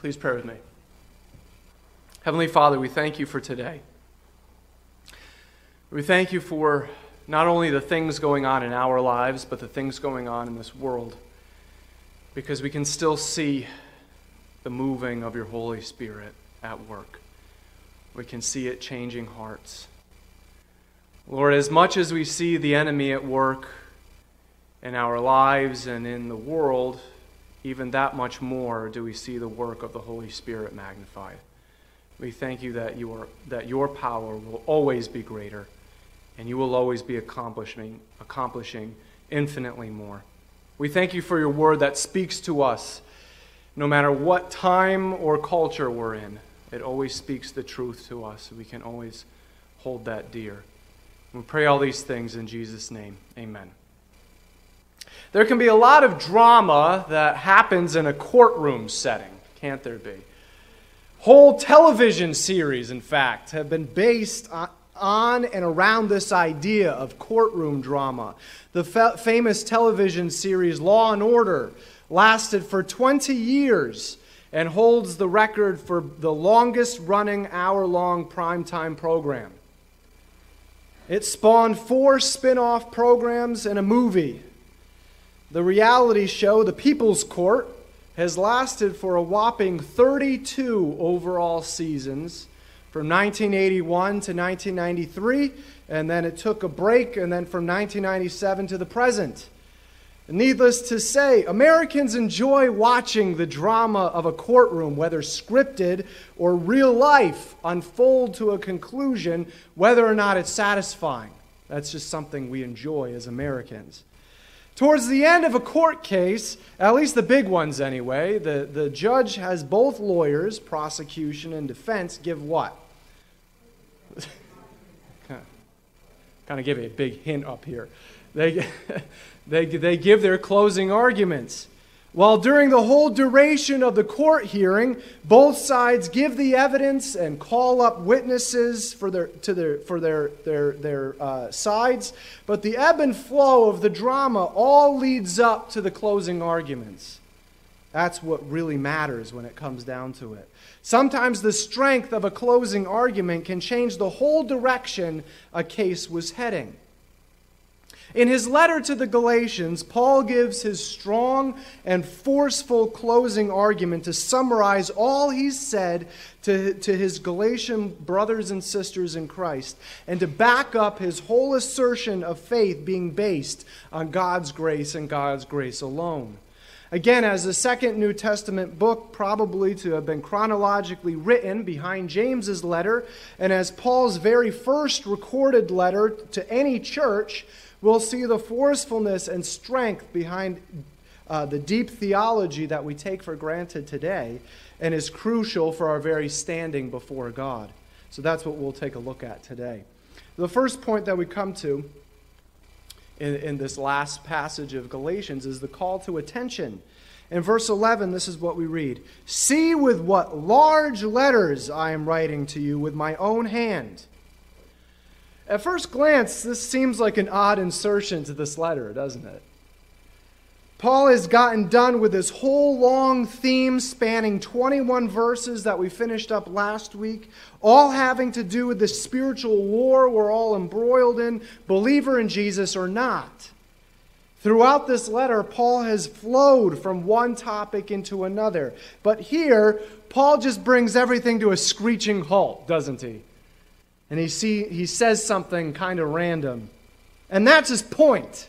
Please pray with me. Heavenly Father, we thank you for today. We thank you for not only the things going on in our lives, but the things going on in this world, because we can still see the moving of your Holy Spirit at work. We can see it changing hearts. Lord, as much as we see the enemy at work in our lives and in the world, even that much more do we see the work of the Holy Spirit magnified. We thank you that, you are, that your power will always be greater and you will always be accomplishing, accomplishing infinitely more. We thank you for your word that speaks to us no matter what time or culture we're in. It always speaks the truth to us. We can always hold that dear. We pray all these things in Jesus' name. Amen. There can be a lot of drama that happens in a courtroom setting, can't there be? Whole television series, in fact, have been based on, and around this idea of courtroom drama. The fa- famous television series Law and Order lasted for 20 years and holds the record for the longest running hour long primetime program. It spawned four spin off programs and a movie. The reality show, The People's Court, has lasted for a whopping 32 overall seasons from 1981 to 1993, and then it took a break, and then from 1997 to the present. Needless to say, Americans enjoy watching the drama of a courtroom, whether scripted or real life, unfold to a conclusion, whether or not it's satisfying. That's just something we enjoy as Americans. Towards the end of a court case, at least the big ones anyway, the, the judge has both lawyers, prosecution and defense, give what? kind of give a big hint up here. They, they, they give their closing arguments. While during the whole duration of the court hearing, both sides give the evidence and call up witnesses for their, to their, for their, their, their uh, sides, but the ebb and flow of the drama all leads up to the closing arguments. That's what really matters when it comes down to it. Sometimes the strength of a closing argument can change the whole direction a case was heading. In his letter to the Galatians, Paul gives his strong and forceful closing argument to summarize all he's said to, to his Galatian brothers and sisters in Christ and to back up his whole assertion of faith being based on God's grace and God's grace alone. Again, as the second New Testament book, probably to have been chronologically written behind James's letter, and as Paul's very first recorded letter to any church, we'll see the forcefulness and strength behind uh, the deep theology that we take for granted today and is crucial for our very standing before God. So that's what we'll take a look at today. The first point that we come to in, in this last passage of Galatians is the call to attention. In verse 11, this is what we read See with what large letters I am writing to you with my own hand. At first glance, this seems like an odd insertion to this letter, doesn't it? Paul has gotten done with this whole long theme spanning 21 verses that we finished up last week, all having to do with the spiritual war we're all embroiled in, believer in Jesus or not. Throughout this letter, Paul has flowed from one topic into another. But here, Paul just brings everything to a screeching halt, doesn't he? And he, see, he says something kind of random. And that's his point.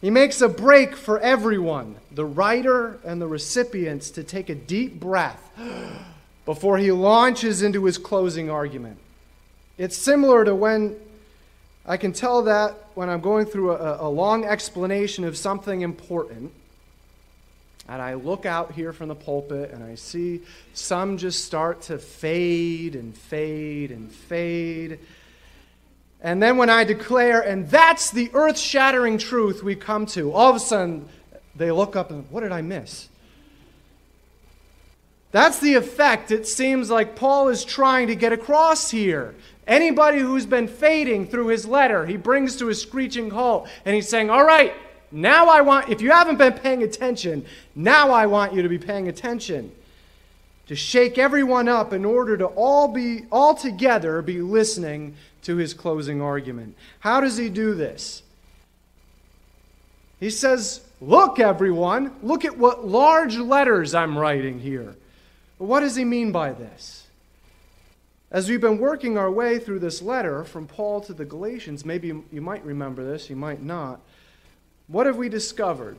He makes a break for everyone, the writer and the recipients, to take a deep breath before he launches into his closing argument. It's similar to when I can tell that when I'm going through a, a long explanation of something important and I look out here from the pulpit and I see some just start to fade and fade and fade. And then when I declare, and that's the earth shattering truth we come to, all of a sudden they look up and, what did I miss? That's the effect it seems like Paul is trying to get across here. Anybody who's been fading through his letter, he brings to a screeching halt, and he's saying, All right, now I want, if you haven't been paying attention, now I want you to be paying attention. to shake everyone up in order to all be all together be listening to his closing argument. How does he do this? He says, Look, everyone, look at what large letters I'm writing here. What does he mean by this? As we've been working our way through this letter from Paul to the Galatians, maybe you might remember this, you might not. What have we discovered?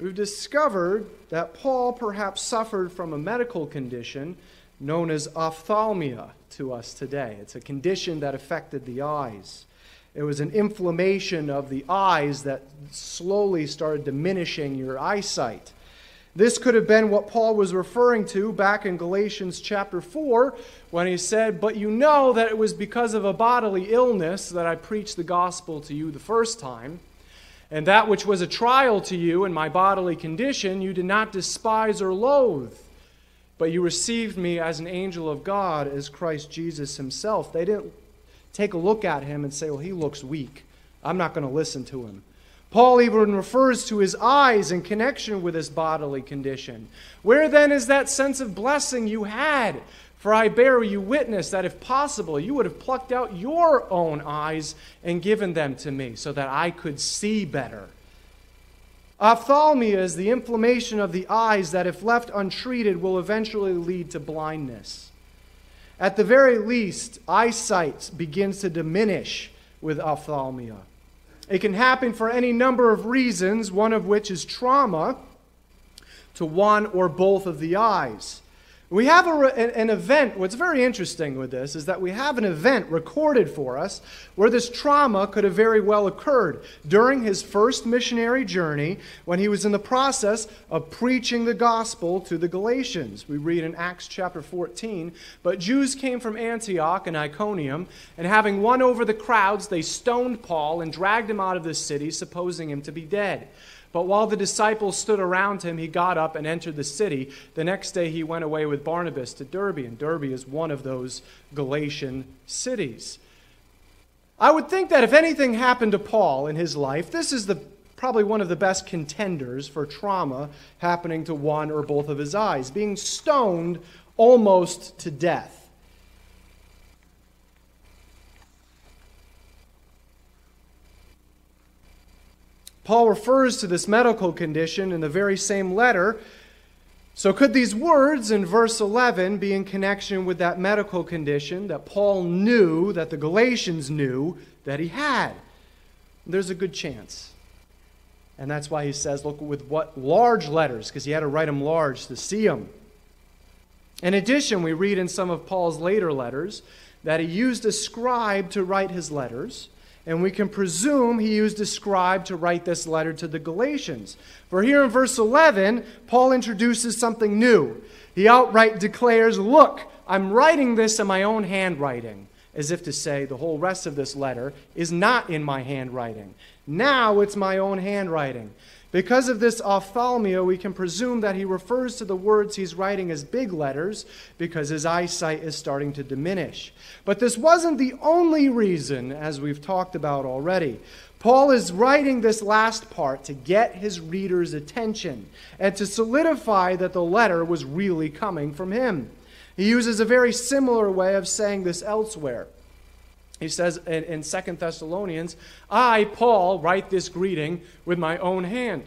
We've discovered that Paul perhaps suffered from a medical condition known as ophthalmia to us today. It's a condition that affected the eyes. It was an inflammation of the eyes that slowly started diminishing your eyesight. This could have been what Paul was referring to back in Galatians chapter 4 when he said, But you know that it was because of a bodily illness that I preached the gospel to you the first time. And that which was a trial to you in my bodily condition, you did not despise or loathe, but you received me as an angel of God, as Christ Jesus himself. They didn't take a look at him and say, well, he looks weak. I'm not going to listen to him. Paul even refers to his eyes in connection with his bodily condition. Where then is that sense of blessing you had for I bear you witness that if possible, you would have plucked out your own eyes and given them to me so that I could see better. Ophthalmia is the inflammation of the eyes that, if left untreated, will eventually lead to blindness. At the very least, eyesight begins to diminish with ophthalmia. It can happen for any number of reasons, one of which is trauma to one or both of the eyes. We have a, an event. What's very interesting with this is that we have an event recorded for us where this trauma could have very well occurred during his first missionary journey when he was in the process of preaching the gospel to the Galatians. We read in Acts chapter 14 But Jews came from Antioch and Iconium, and having won over the crowds, they stoned Paul and dragged him out of the city, supposing him to be dead. But while the disciples stood around him, he got up and entered the city. The next day he went away with Barnabas to Derbe, and Derbe is one of those Galatian cities. I would think that if anything happened to Paul in his life, this is the, probably one of the best contenders for trauma happening to one or both of his eyes, being stoned almost to death. Paul refers to this medical condition in the very same letter. So, could these words in verse 11 be in connection with that medical condition that Paul knew, that the Galatians knew that he had? There's a good chance. And that's why he says, look with what large letters, because he had to write them large to see them. In addition, we read in some of Paul's later letters that he used a scribe to write his letters. And we can presume he used a scribe to write this letter to the Galatians. For here in verse 11, Paul introduces something new. He outright declares, Look, I'm writing this in my own handwriting, as if to say the whole rest of this letter is not in my handwriting. Now it's my own handwriting. Because of this ophthalmia, we can presume that he refers to the words he's writing as big letters because his eyesight is starting to diminish. But this wasn't the only reason, as we've talked about already. Paul is writing this last part to get his reader's attention and to solidify that the letter was really coming from him. He uses a very similar way of saying this elsewhere. He says in, in 2 Thessalonians, I, Paul, write this greeting with my own hand.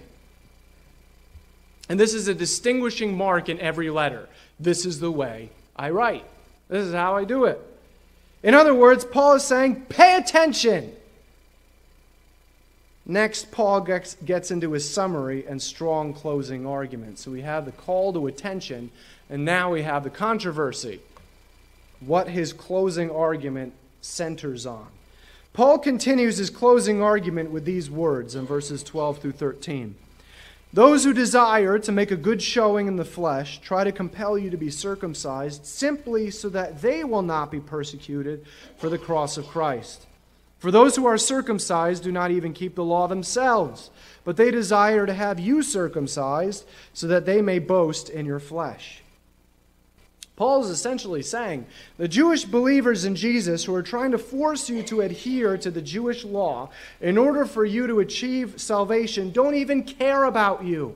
And this is a distinguishing mark in every letter. This is the way I write. This is how I do it. In other words, Paul is saying, pay attention. Next, Paul gets, gets into his summary and strong closing argument. So we have the call to attention, and now we have the controversy. What his closing argument centers on. Paul continues his closing argument with these words in verses 12 through 13. Those who desire to make a good showing in the flesh try to compel you to be circumcised simply so that they will not be persecuted for the cross of Christ. For those who are circumcised do not even keep the law themselves, but they desire to have you circumcised so that they may boast in your flesh. Paul is essentially saying the Jewish believers in Jesus who are trying to force you to adhere to the Jewish law in order for you to achieve salvation don't even care about you.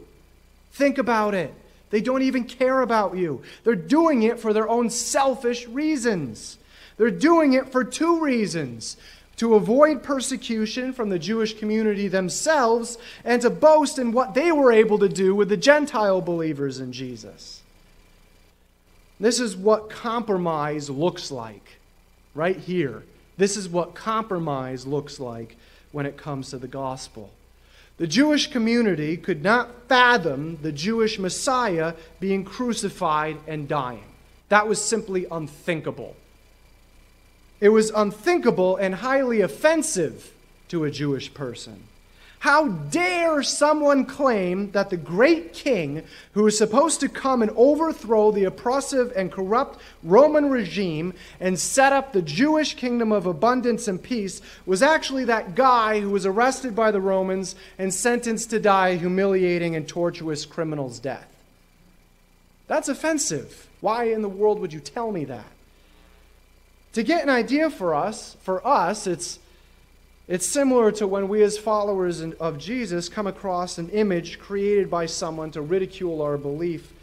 Think about it. They don't even care about you. They're doing it for their own selfish reasons. They're doing it for two reasons to avoid persecution from the Jewish community themselves and to boast in what they were able to do with the Gentile believers in Jesus. This is what compromise looks like, right here. This is what compromise looks like when it comes to the gospel. The Jewish community could not fathom the Jewish Messiah being crucified and dying. That was simply unthinkable. It was unthinkable and highly offensive to a Jewish person. How dare someone claim that the great king, who is supposed to come and overthrow the oppressive and corrupt Roman regime and set up the Jewish kingdom of abundance and peace, was actually that guy who was arrested by the Romans and sentenced to die a humiliating and tortuous criminal's death? That's offensive. Why in the world would you tell me that? To get an idea for us, for us, it's, it's similar to when we as followers of Jesus come across an image created by someone to ridicule our belief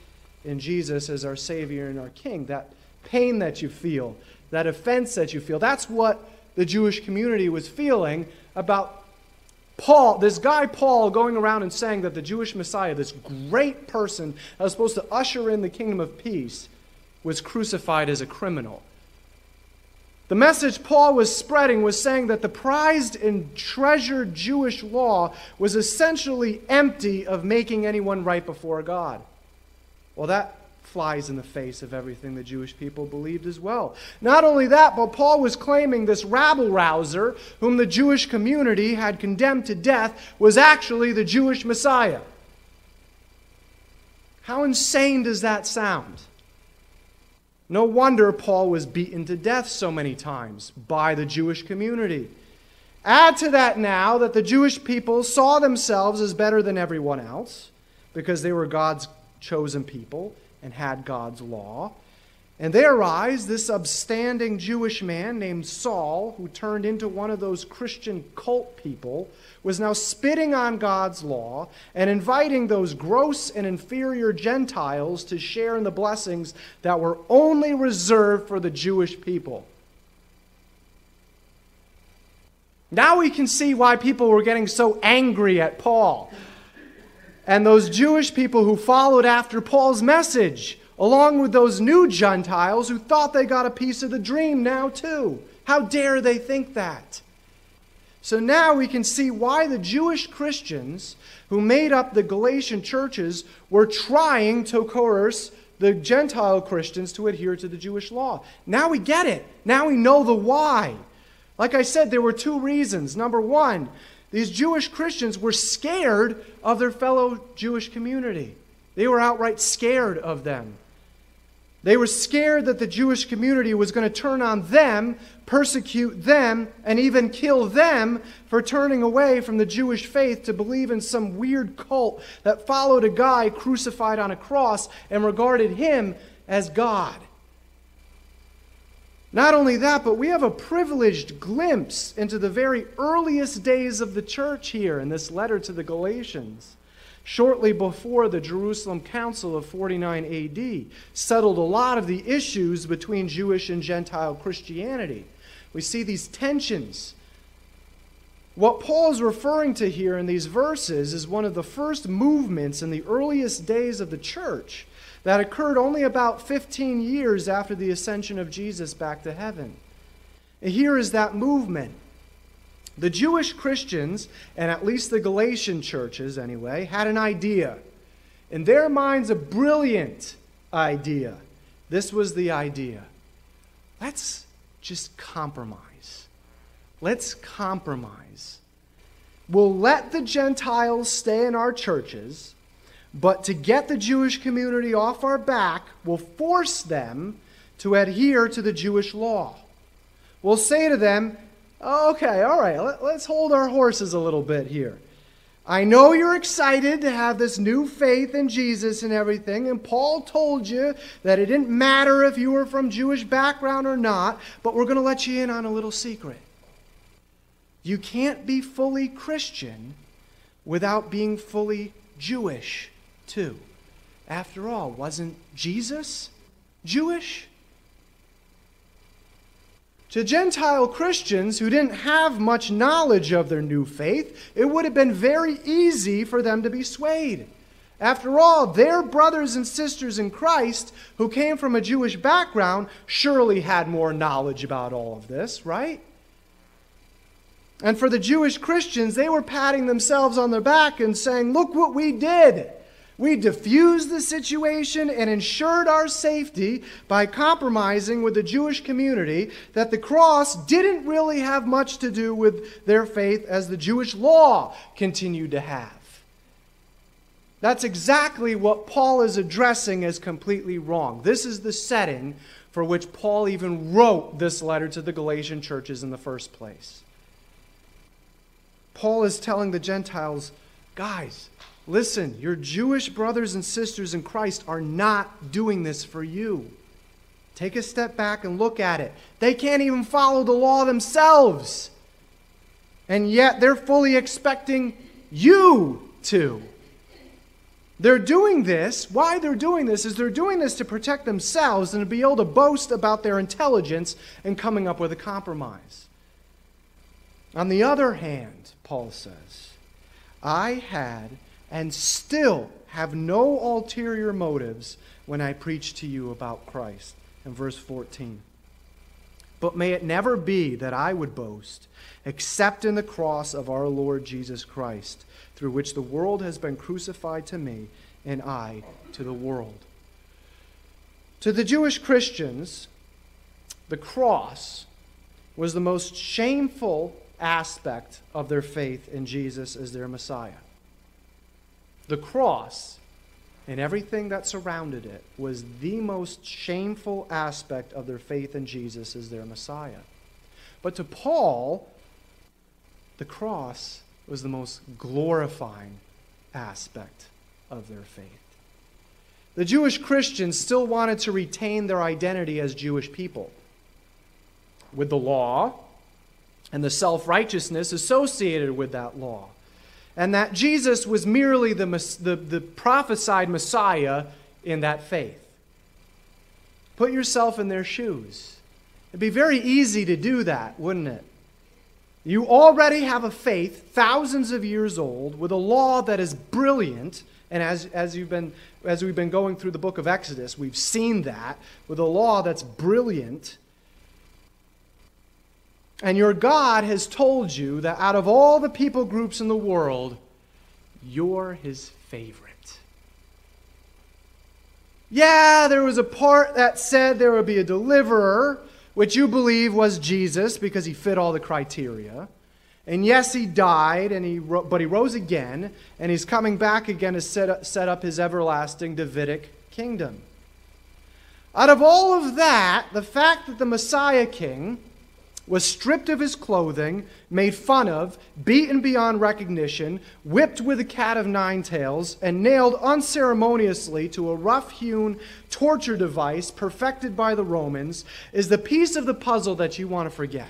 in Jesus as our Savior and our King. That pain that you feel, that offense that you feel, that's what the Jewish community was feeling about Paul, this guy Paul, going around and saying that the Jewish Messiah, this great person that was supposed to usher in the kingdom of peace, was crucified as a criminal. The message Paul was spreading was saying that the prized and treasured Jewish law was essentially empty of making anyone right before God. Well, that flies in the face of everything the Jewish people believed as well. Not only that, but Paul was claiming this rabble rouser, whom the Jewish community had condemned to death, was actually the Jewish Messiah. How insane does that sound? No wonder Paul was beaten to death so many times by the Jewish community. Add to that now that the Jewish people saw themselves as better than everyone else because they were God's chosen people and had God's law. In their eyes, this upstanding Jewish man named Saul, who turned into one of those Christian cult people, was now spitting on God's law and inviting those gross and inferior Gentiles to share in the blessings that were only reserved for the Jewish people. Now we can see why people were getting so angry at Paul and those Jewish people who followed after Paul's message along with those new Gentiles who thought they got a piece of the dream now, too. How dare they think that? So now we can see why the Jewish Christians who made up the Galatian churches were trying to coerce the Gentile Christians to adhere to the Jewish law. Now we get it. Now we know the why. Like I said, there were two reasons. Number one, these Jewish Christians were scared of their fellow Jewish community, they were outright scared of them. They were scared that the Jewish community was going to turn on them, persecute them, and even kill them for turning away from the Jewish faith to believe in some weird cult that followed a guy crucified on a cross and regarded him as God. Not only that, but we have a privileged glimpse into the very earliest days of the church here in this letter to the Galatians shortly before the Jerusalem Council of 49 AD, settled a lot of the issues between Jewish and Gentile Christianity. We see these tensions. What Paul is referring to here in these verses is one of the first movements in the earliest days of the church that occurred only about 15 years after the ascension of Jesus back to heaven. And here is that movement. The Jewish Christians, and at least the Galatian churches anyway, had an idea. In their minds, a brilliant idea. This was the idea. Let's just compromise. Let's compromise. We'll let the Gentiles stay in our churches, but to get the Jewish community off our back, we'll force them to adhere to the Jewish law. We'll say to them, Oh, okay, all right, let, us hold our horses a little bit here. I know you're excited to have this new faith in Jesus and everything, and Paul told you that it didn't matter if you were from Jewish background or not, but we're going to let you in on a little secret. You can't be fully Christian without being fully Jewish, too. After all, wasn't Jesus Jewish? To Gentile Christians who didn't have much knowledge of their new faith, it would have been very easy for them to be swayed. After all, their brothers and sisters in Christ who came from a Jewish background surely had more knowledge about all of this, right? And for the Jewish Christians, they were patting themselves on their back and saying, Look what we did. We diffused the situation and ensured our safety by compromising with the Jewish community that the cross didn't really have much to do with their faith as the Jewish law continued to have. That's exactly what Paul is addressing as completely wrong. This is the setting for which Paul even wrote this letter to the Galatian churches in the first place. Paul is telling the Gentiles, guys, listen, your Jewish brothers and sisters in Christ are not doing this for you. Take a step back and look at it. They can't even follow the law themselves. And yet they're fully expecting you to. They're doing this. Why they're doing this is they're doing this to protect themselves and to be able to boast about their intelligence and coming up with a compromise. On the other hand, Paul says, I had and still have no ulterior motives when I preach to you about Christ. In verse 14. But may it never be that I would boast except in the cross of our Lord Jesus Christ through which the world has been crucified to me, and I to the world. To the Jewish Christians, the cross was the most shameful aspect of their faith in Jesus as their Messiah. The cross and everything that surrounded it was the most shameful aspect of their faith in Jesus as their Messiah. But to Paul, the cross was the most glorifying aspect of their faith. The Jewish Christians still wanted to retain their identity as Jewish people. With the law and the self righteousness associated with that law. And that Jesus was merely the, the, the prophesied Messiah in that faith. Put yourself in their shoes. It'd be very easy to do that, wouldn't it? You already have a faith thousands of years old with a law that is brilliant. And as, as, you've been, as we've been going through the book of Exodus, we've seen that with a law that's brilliant. And your God has told you that out of all the people groups in the world, you're his favorite. Yeah, there was a part that said there would be a deliverer which you believe was Jesus because he fit all the criteria. And yes, he died, and he but he rose again, and he's coming back again to set up, set up his everlasting Davidic kingdom. Out of all of that, the fact that the Messiah King was stripped of his clothing, made fun of, beaten beyond recognition, whipped with a cat of nine tails, and nailed unceremoniously to a rough hewn torture device perfected by the Romans, is the piece of the puzzle that you want to forget.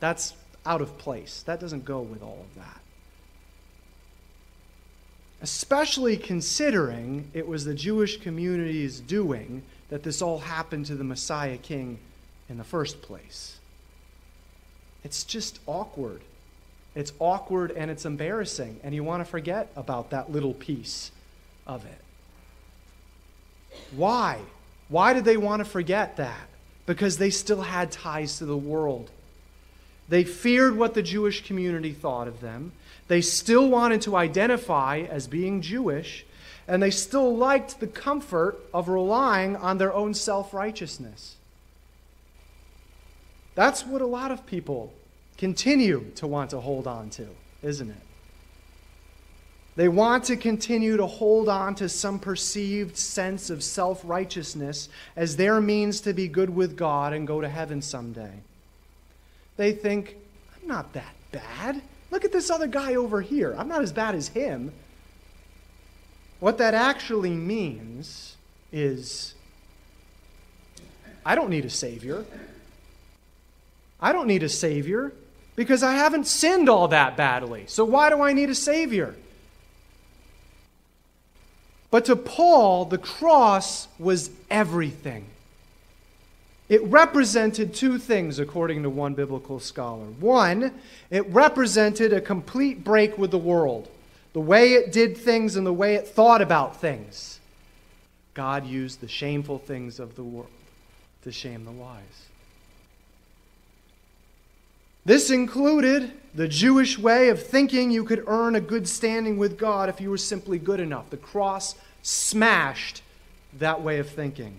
That's out of place. That doesn't go with all of that. Especially considering it was the Jewish community's doing that this all happened to the Messiah King in the first place. It's just awkward. It's awkward and it's embarrassing, and you want to forget about that little piece of it. Why? Why did they want to forget that? Because they still had ties to the world. They feared what the Jewish community thought of them. They still wanted to identify as being Jewish, and they still liked the comfort of relying on their own self righteousness. That's what a lot of people continue to want to hold on to, isn't it? They want to continue to hold on to some perceived sense of self righteousness as their means to be good with God and go to heaven someday. They think, I'm not that bad. Look at this other guy over here. I'm not as bad as him. What that actually means is, I don't need a Savior. I don't need a Savior because I haven't sinned all that badly. So why do I need a Savior? But to Paul, the cross was everything. It represented two things, according to one biblical scholar. One, it represented a complete break with the world, the way it did things and the way it thought about things. God used the shameful things of the world to shame the wise. This included the Jewish way of thinking you could earn a good standing with God if you were simply good enough. The cross smashed that way of thinking.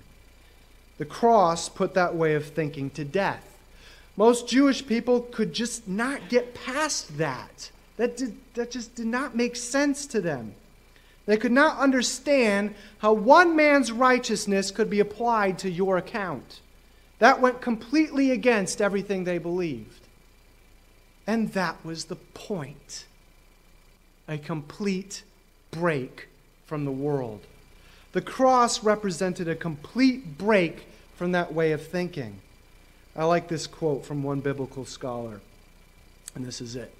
The cross put that way of thinking to death. Most Jewish people could just not get past that. That, did, that just did not make sense to them. They could not understand how one man's righteousness could be applied to your account. That went completely against everything they believed. And that was the point a complete break from the world. The cross represented a complete break from that way of thinking. I like this quote from one biblical scholar, and this is it.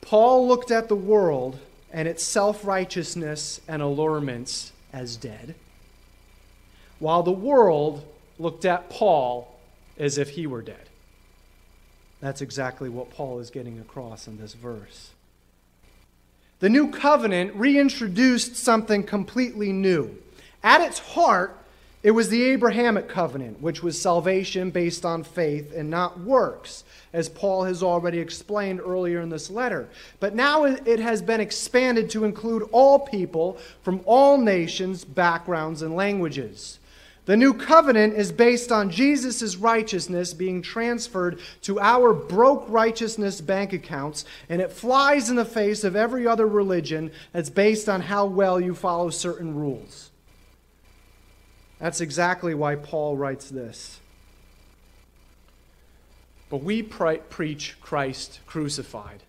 Paul looked at the world and its self righteousness and allurements as dead, while the world looked at Paul as if he were dead. That's exactly what Paul is getting across in this verse. The new covenant reintroduced something completely new. At its heart, it was the Abrahamic covenant, which was salvation based on faith and not works, as Paul has already explained earlier in this letter. But now it has been expanded to include all people from all nations, backgrounds, and languages. The new covenant is based on Jesus' righteousness being transferred to our broke righteousness bank accounts, and it flies in the face of every other religion that's based on how well you follow certain rules. That's exactly why Paul writes this. But we pre- preach Christ crucified,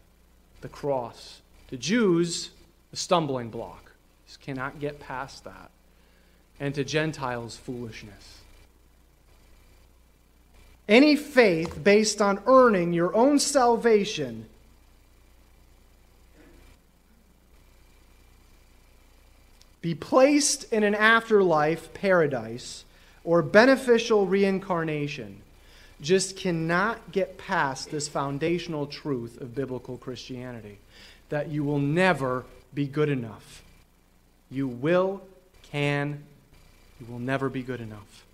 the cross. To Jews, a stumbling block. Just cannot get past that and to Gentiles foolishness. Any faith based on earning your own salvation be placed in an afterlife paradise or beneficial reincarnation just cannot get past this foundational truth of biblical Christianity that you will never be good enough. You will, can, you will never be good enough.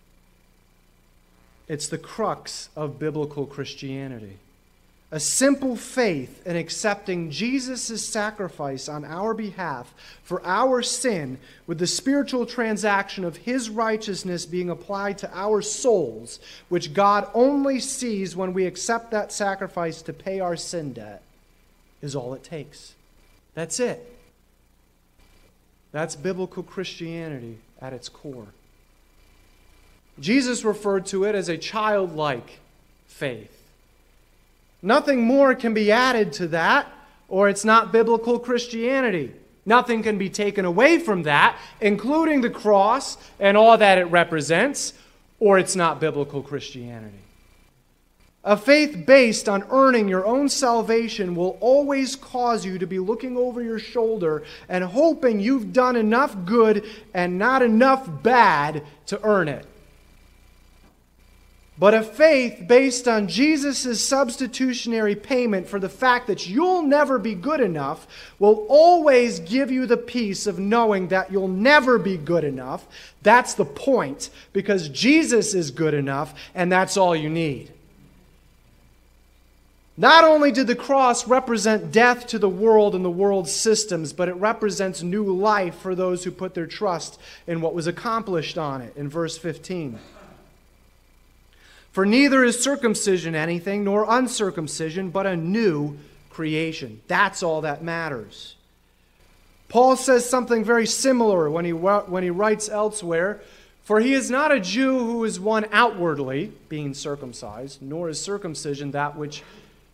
It's the crux of biblical Christianity. A simple faith in accepting Jesus' sacrifice on our behalf for our sin, with the spiritual transaction of his righteousness being applied to our souls, which God only sees when we accept that sacrifice to pay our sin debt, is all it takes. That's it. That's biblical Christianity at its core. Jesus referred to it as a childlike faith. Nothing more can be added to that, or it's not biblical Christianity. Nothing can be taken away from that, including the cross and all that it represents, or it's not biblical Christianity. A faith based on earning your own salvation will always cause you to be looking over your shoulder and hoping you've done enough good and not enough bad to earn it. But a faith based on Jesus' substitutionary payment for the fact that you'll never be good enough will always give you the peace of knowing that you'll never be good enough. That's the point, because Jesus is good enough, and that's all you need. Not only did the cross represent death to the world and the world's systems, but it represents new life for those who put their trust in what was accomplished on it in verse 15. For neither is circumcision anything, nor uncircumcision, but a new creation. That's all that matters. Paul says something very similar when he, when he writes elsewhere For he is not a Jew who is one outwardly, being circumcised, nor is circumcision that which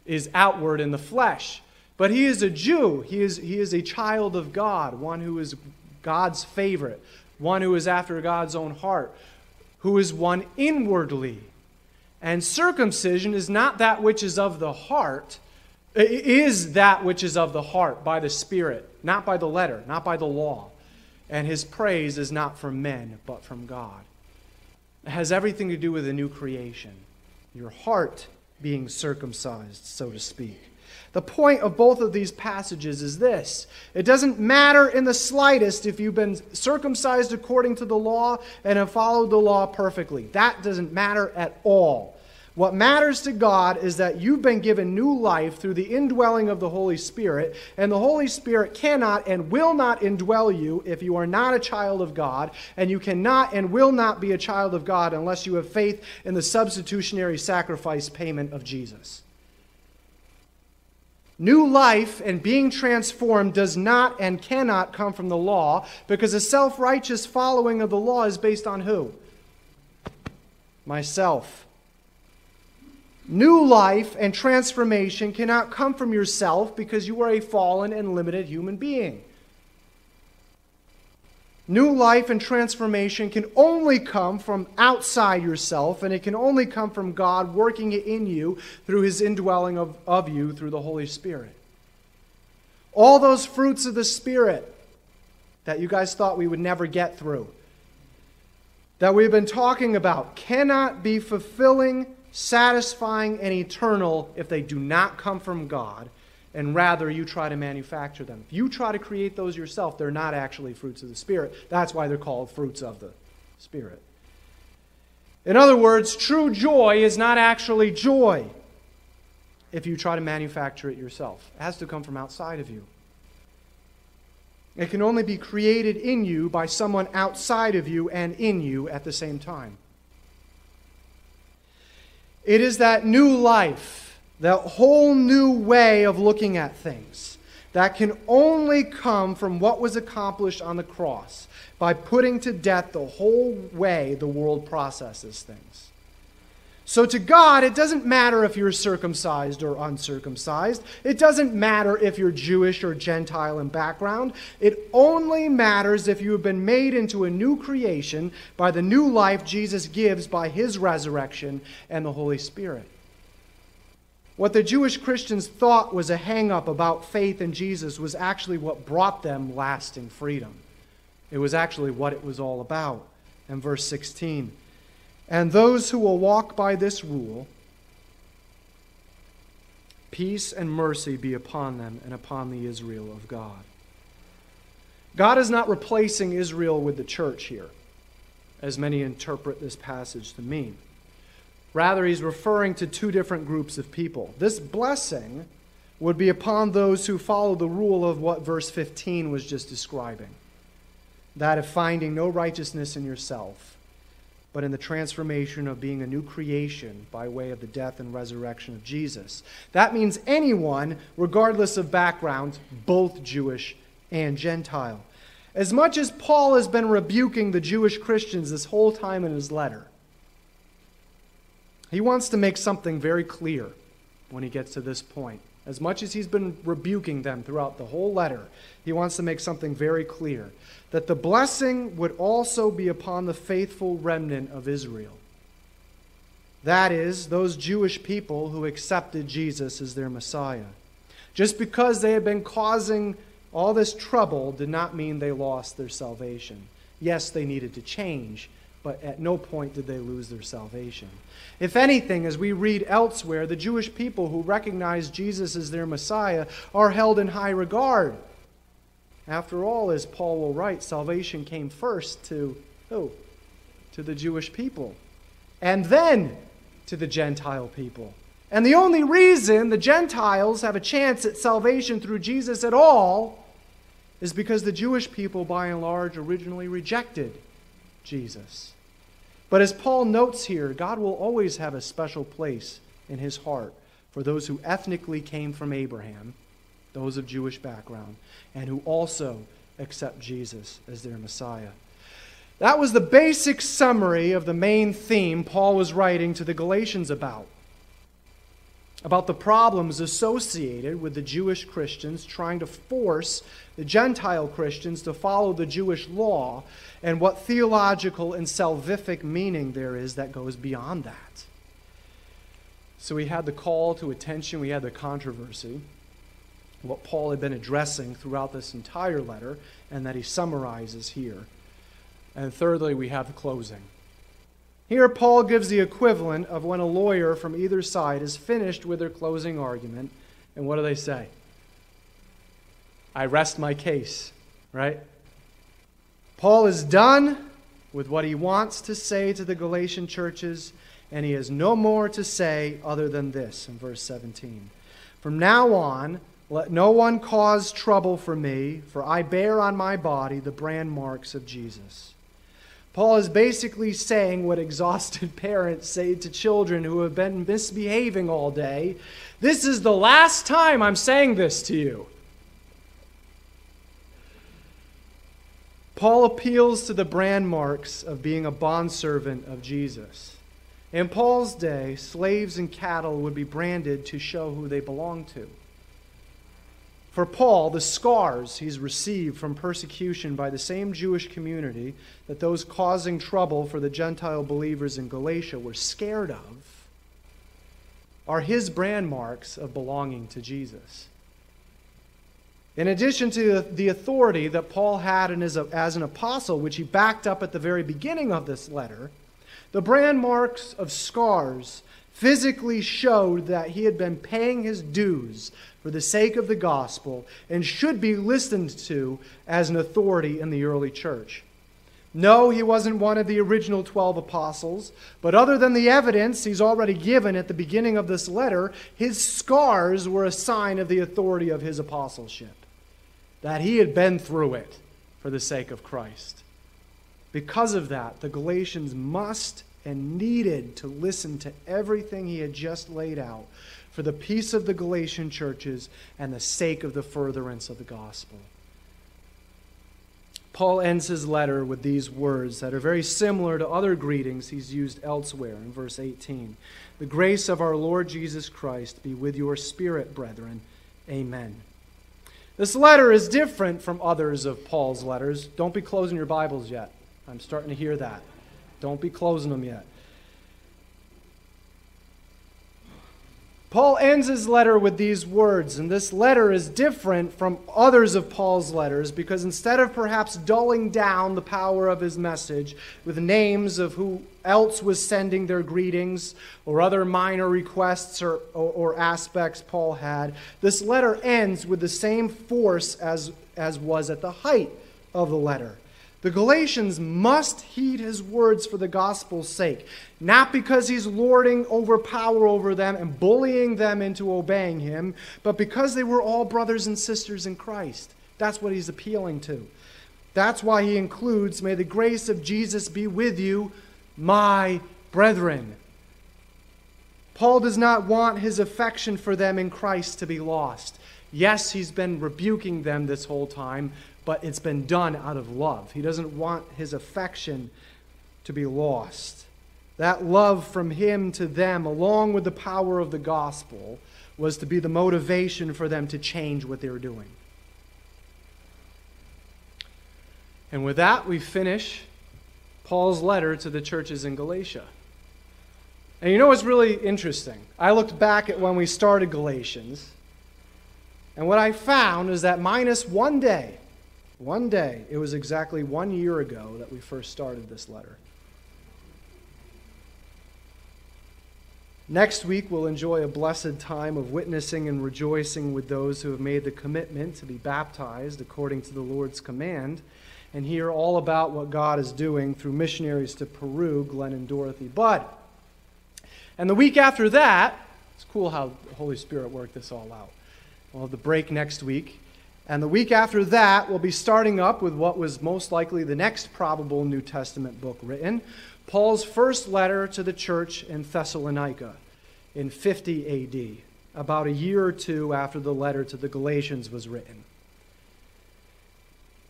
is outward in the flesh. But he is a Jew. He is, he is a child of God, one who is God's favorite, one who is after God's own heart, who is one inwardly and circumcision is not that which is of the heart, it is that which is of the heart by the Spirit, not by the letter, not by the law. And his praise is not from men, but from God. It has everything to do with a new creation, your heart being circumcised, so to speak. The point of both of these passages is this it doesn't matter in the slightest if you've been circumcised according to the law and have followed the law perfectly. That doesn't matter at all. What matters to God is that you've been given new life through the indwelling of the Holy Spirit, and the Holy Spirit cannot and will not indwell you if you are not a child of God, and you cannot and will not be a child of God unless you have faith in the substitutionary sacrifice payment of Jesus. New life and being transformed does not and cannot come from the law because a self righteous following of the law is based on who? Myself. New life and transformation cannot come from yourself because you are a fallen and limited human being. New life and transformation can only come from outside yourself, and it can only come from God working it in you through his indwelling of, of you through the Holy Spirit. All those fruits of the Spirit that you guys thought we would never get through, that we've been talking about, cannot be fulfilling satisfying, and eternal if they do not come from God, and rather you try to manufacture them. If you try to create those yourself, they're not actually fruits of the Spirit. That's why they're called fruits of the Spirit. In other words, true joy is not actually joy if you try to manufacture it yourself. It has to come from outside of you. It can only be created in you by someone outside of you and in you at the same time. It is that new life, that whole new way of looking at things that can only come from what was accomplished on the cross by putting to death the whole way the world processes things. So, to God, it doesn't matter if you're circumcised or uncircumcised. It doesn't matter if you're Jewish or Gentile in background. It only matters if you have been made into a new creation by the new life Jesus gives by his resurrection and the Holy Spirit. What the Jewish Christians thought was a hang up about faith in Jesus was actually what brought them lasting freedom. It was actually what it was all about. And verse 16, and those who will walk by this rule, peace and mercy be upon them and upon the Israel of God. God is not replacing Israel with the church here, as many interpret this passage to mean. Rather, he's referring to two different groups of people. This blessing would be upon those who follow the rule of what verse 15 was just describing that of finding no righteousness in yourself but in the transformation of being a new creation by way of the death and resurrection of Jesus. That means anyone, regardless of background, both Jewish and Gentile. As much as Paul has been rebuking the Jewish Christians this whole time in his letter, he wants to make something very clear when he gets to this point. As much as he's been rebuking them throughout the whole letter, he wants to make something very clear that the blessing would also be upon the faithful remnant of Israel. That is, those Jewish people who accepted Jesus as their Messiah. Just because they had been causing all this trouble did not mean they lost their salvation. Yes, they needed to change, but at no point did they lose their salvation. If anything, as we read elsewhere, the Jewish people who recognize Jesus as their Messiah are held in high regard. After all, as Paul will write, salvation came first to who? To the Jewish people, and then to the Gentile people. And the only reason the Gentiles have a chance at salvation through Jesus at all is because the Jewish people, by and large, originally rejected Jesus. But as Paul notes here, God will always have a special place in his heart for those who ethnically came from Abraham those of Jewish background, and who also accept Jesus as their Messiah. That was the basic summary of the main theme Paul was writing to the Galatians about. About the problems associated with the Jewish Christians trying to force the Gentile Christians to follow the Jewish law, and what theological and salvific meaning there is that goes beyond that. So we had the call to attention, we had the controversy. what Paul had been addressing throughout this entire letter and that he summarizes here. And thirdly, we have the closing. Here, Paul gives the equivalent of when a lawyer from either side is finished with their closing argument. And what do they say? I rest my case, right? Paul is done with what he wants to say to the Galatian churches, and he has no more to say other than this in verse 17. From now on, let no one cause trouble for me, for I bear on my body the brand marks of Jesus. Paul is basically saying what exhausted parents say to children who have been misbehaving all day. This is the last time I'm saying this to you. Paul appeals to the brand marks of being a bondservant of Jesus. In Paul's day, slaves and cattle would be branded to show who they belonged to. For Paul, the scars he's received from persecution by the same Jewish community that those causing trouble for the Gentile believers in Galatia were scared of are his brand marks of belonging to Jesus. In addition to the authority that Paul had as an apostle, which he backed up at the very beginning of this letter, the brand marks of scars physically showed that he had been paying his dues for the sake of the gospel and should be listened to as an authority in the early church. No, he wasn't one of the original 12 apostles, but other than the evidence he's already given at the beginning of this letter, his scars were a sign of the authority of his apostleship that he had been through it for the sake of Christ. Because of that, the Galatians must and needed to listen to everything he had just laid out for the peace of the Galatian churches and the sake of the furtherance of the gospel. Paul ends his letter with these words that are very similar to other greetings he's used elsewhere in verse 18. The grace of our Lord Jesus Christ be with your spirit, brethren. Amen. This letter is different from others of Paul's letters. Don't be closing your Bibles yet. I'm starting to hear that. Don't be closing them yet. Paul ends his letter with these words, and this letter is different from others of Paul's letters because instead of perhaps dulling down the power of his message with names of who else was sending their greetings or other minor requests or, or, or aspects Paul had, this letter ends with the same force as, as was at the height of the letter. The Galatians must heed his words for the gospel's sake, not because he's lording over power over them and bullying them into obeying him, but because they were all brothers and sisters in Christ. That's what he's appealing to. That's why he includes, May the grace of Jesus be with you, my brethren. Paul does not want his affection for them in Christ to be lost. Yes, he's been rebuking them this whole time, but it's been done out of love. He doesn't want his affection to be lost. That love from him to them, along with the power of the gospel, was to be the motivation for them to change what they were doing. And with that, we finish Paul's letter to the churches in Galatia. And you know what's really interesting? I looked back at when we started Galatians, and what I found is that minus one day, one day, it was exactly one year ago that we first started this letter. Next week, we'll enjoy a blessed time of witnessing and rejoicing with those who have made the commitment to be baptized according to the Lord's command and hear all about what God is doing through missionaries to Peru, Glenn and Dorothy Budd. And the week after that, it's cool how the Holy Spirit worked this all out. We'll have the break next week. And the week after that, we'll be starting up with what was most likely the next probable New Testament book written Paul's first letter to the church in Thessalonica in 50 AD, about a year or two after the letter to the Galatians was written.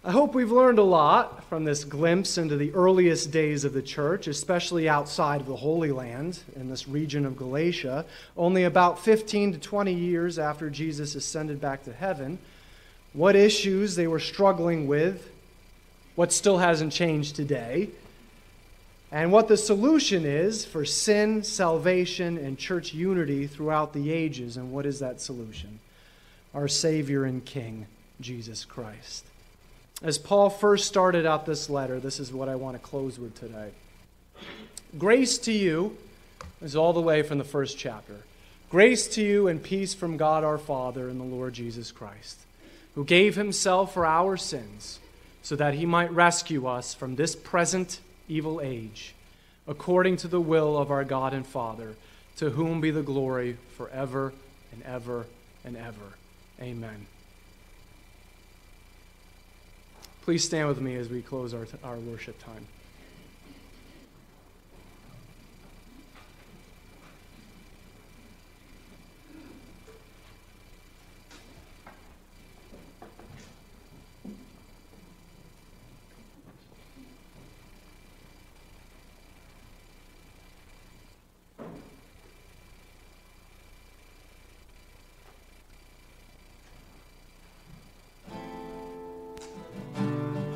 I hope we've learned a lot from this glimpse into the earliest days of the church, especially outside of the Holy Land in this region of Galatia, only about 15 to 20 years after Jesus ascended back to heaven what issues they were struggling with, what still hasn't changed today, and what the solution is for sin, salvation, and church unity throughout the ages. And what is that solution? our Savior and King, Jesus Christ. As Paul first started out this letter, this is what I want to close with today. Grace to you is all the way from the first chapter. Grace to you and peace from God our Father and the Lord Jesus Christ, who gave himself for our sins so that he might rescue us from this present evil age, according to the will of our God and Father, to whom be the glory forever and ever and ever. Amen. Please stand with me as we close our, our worship time.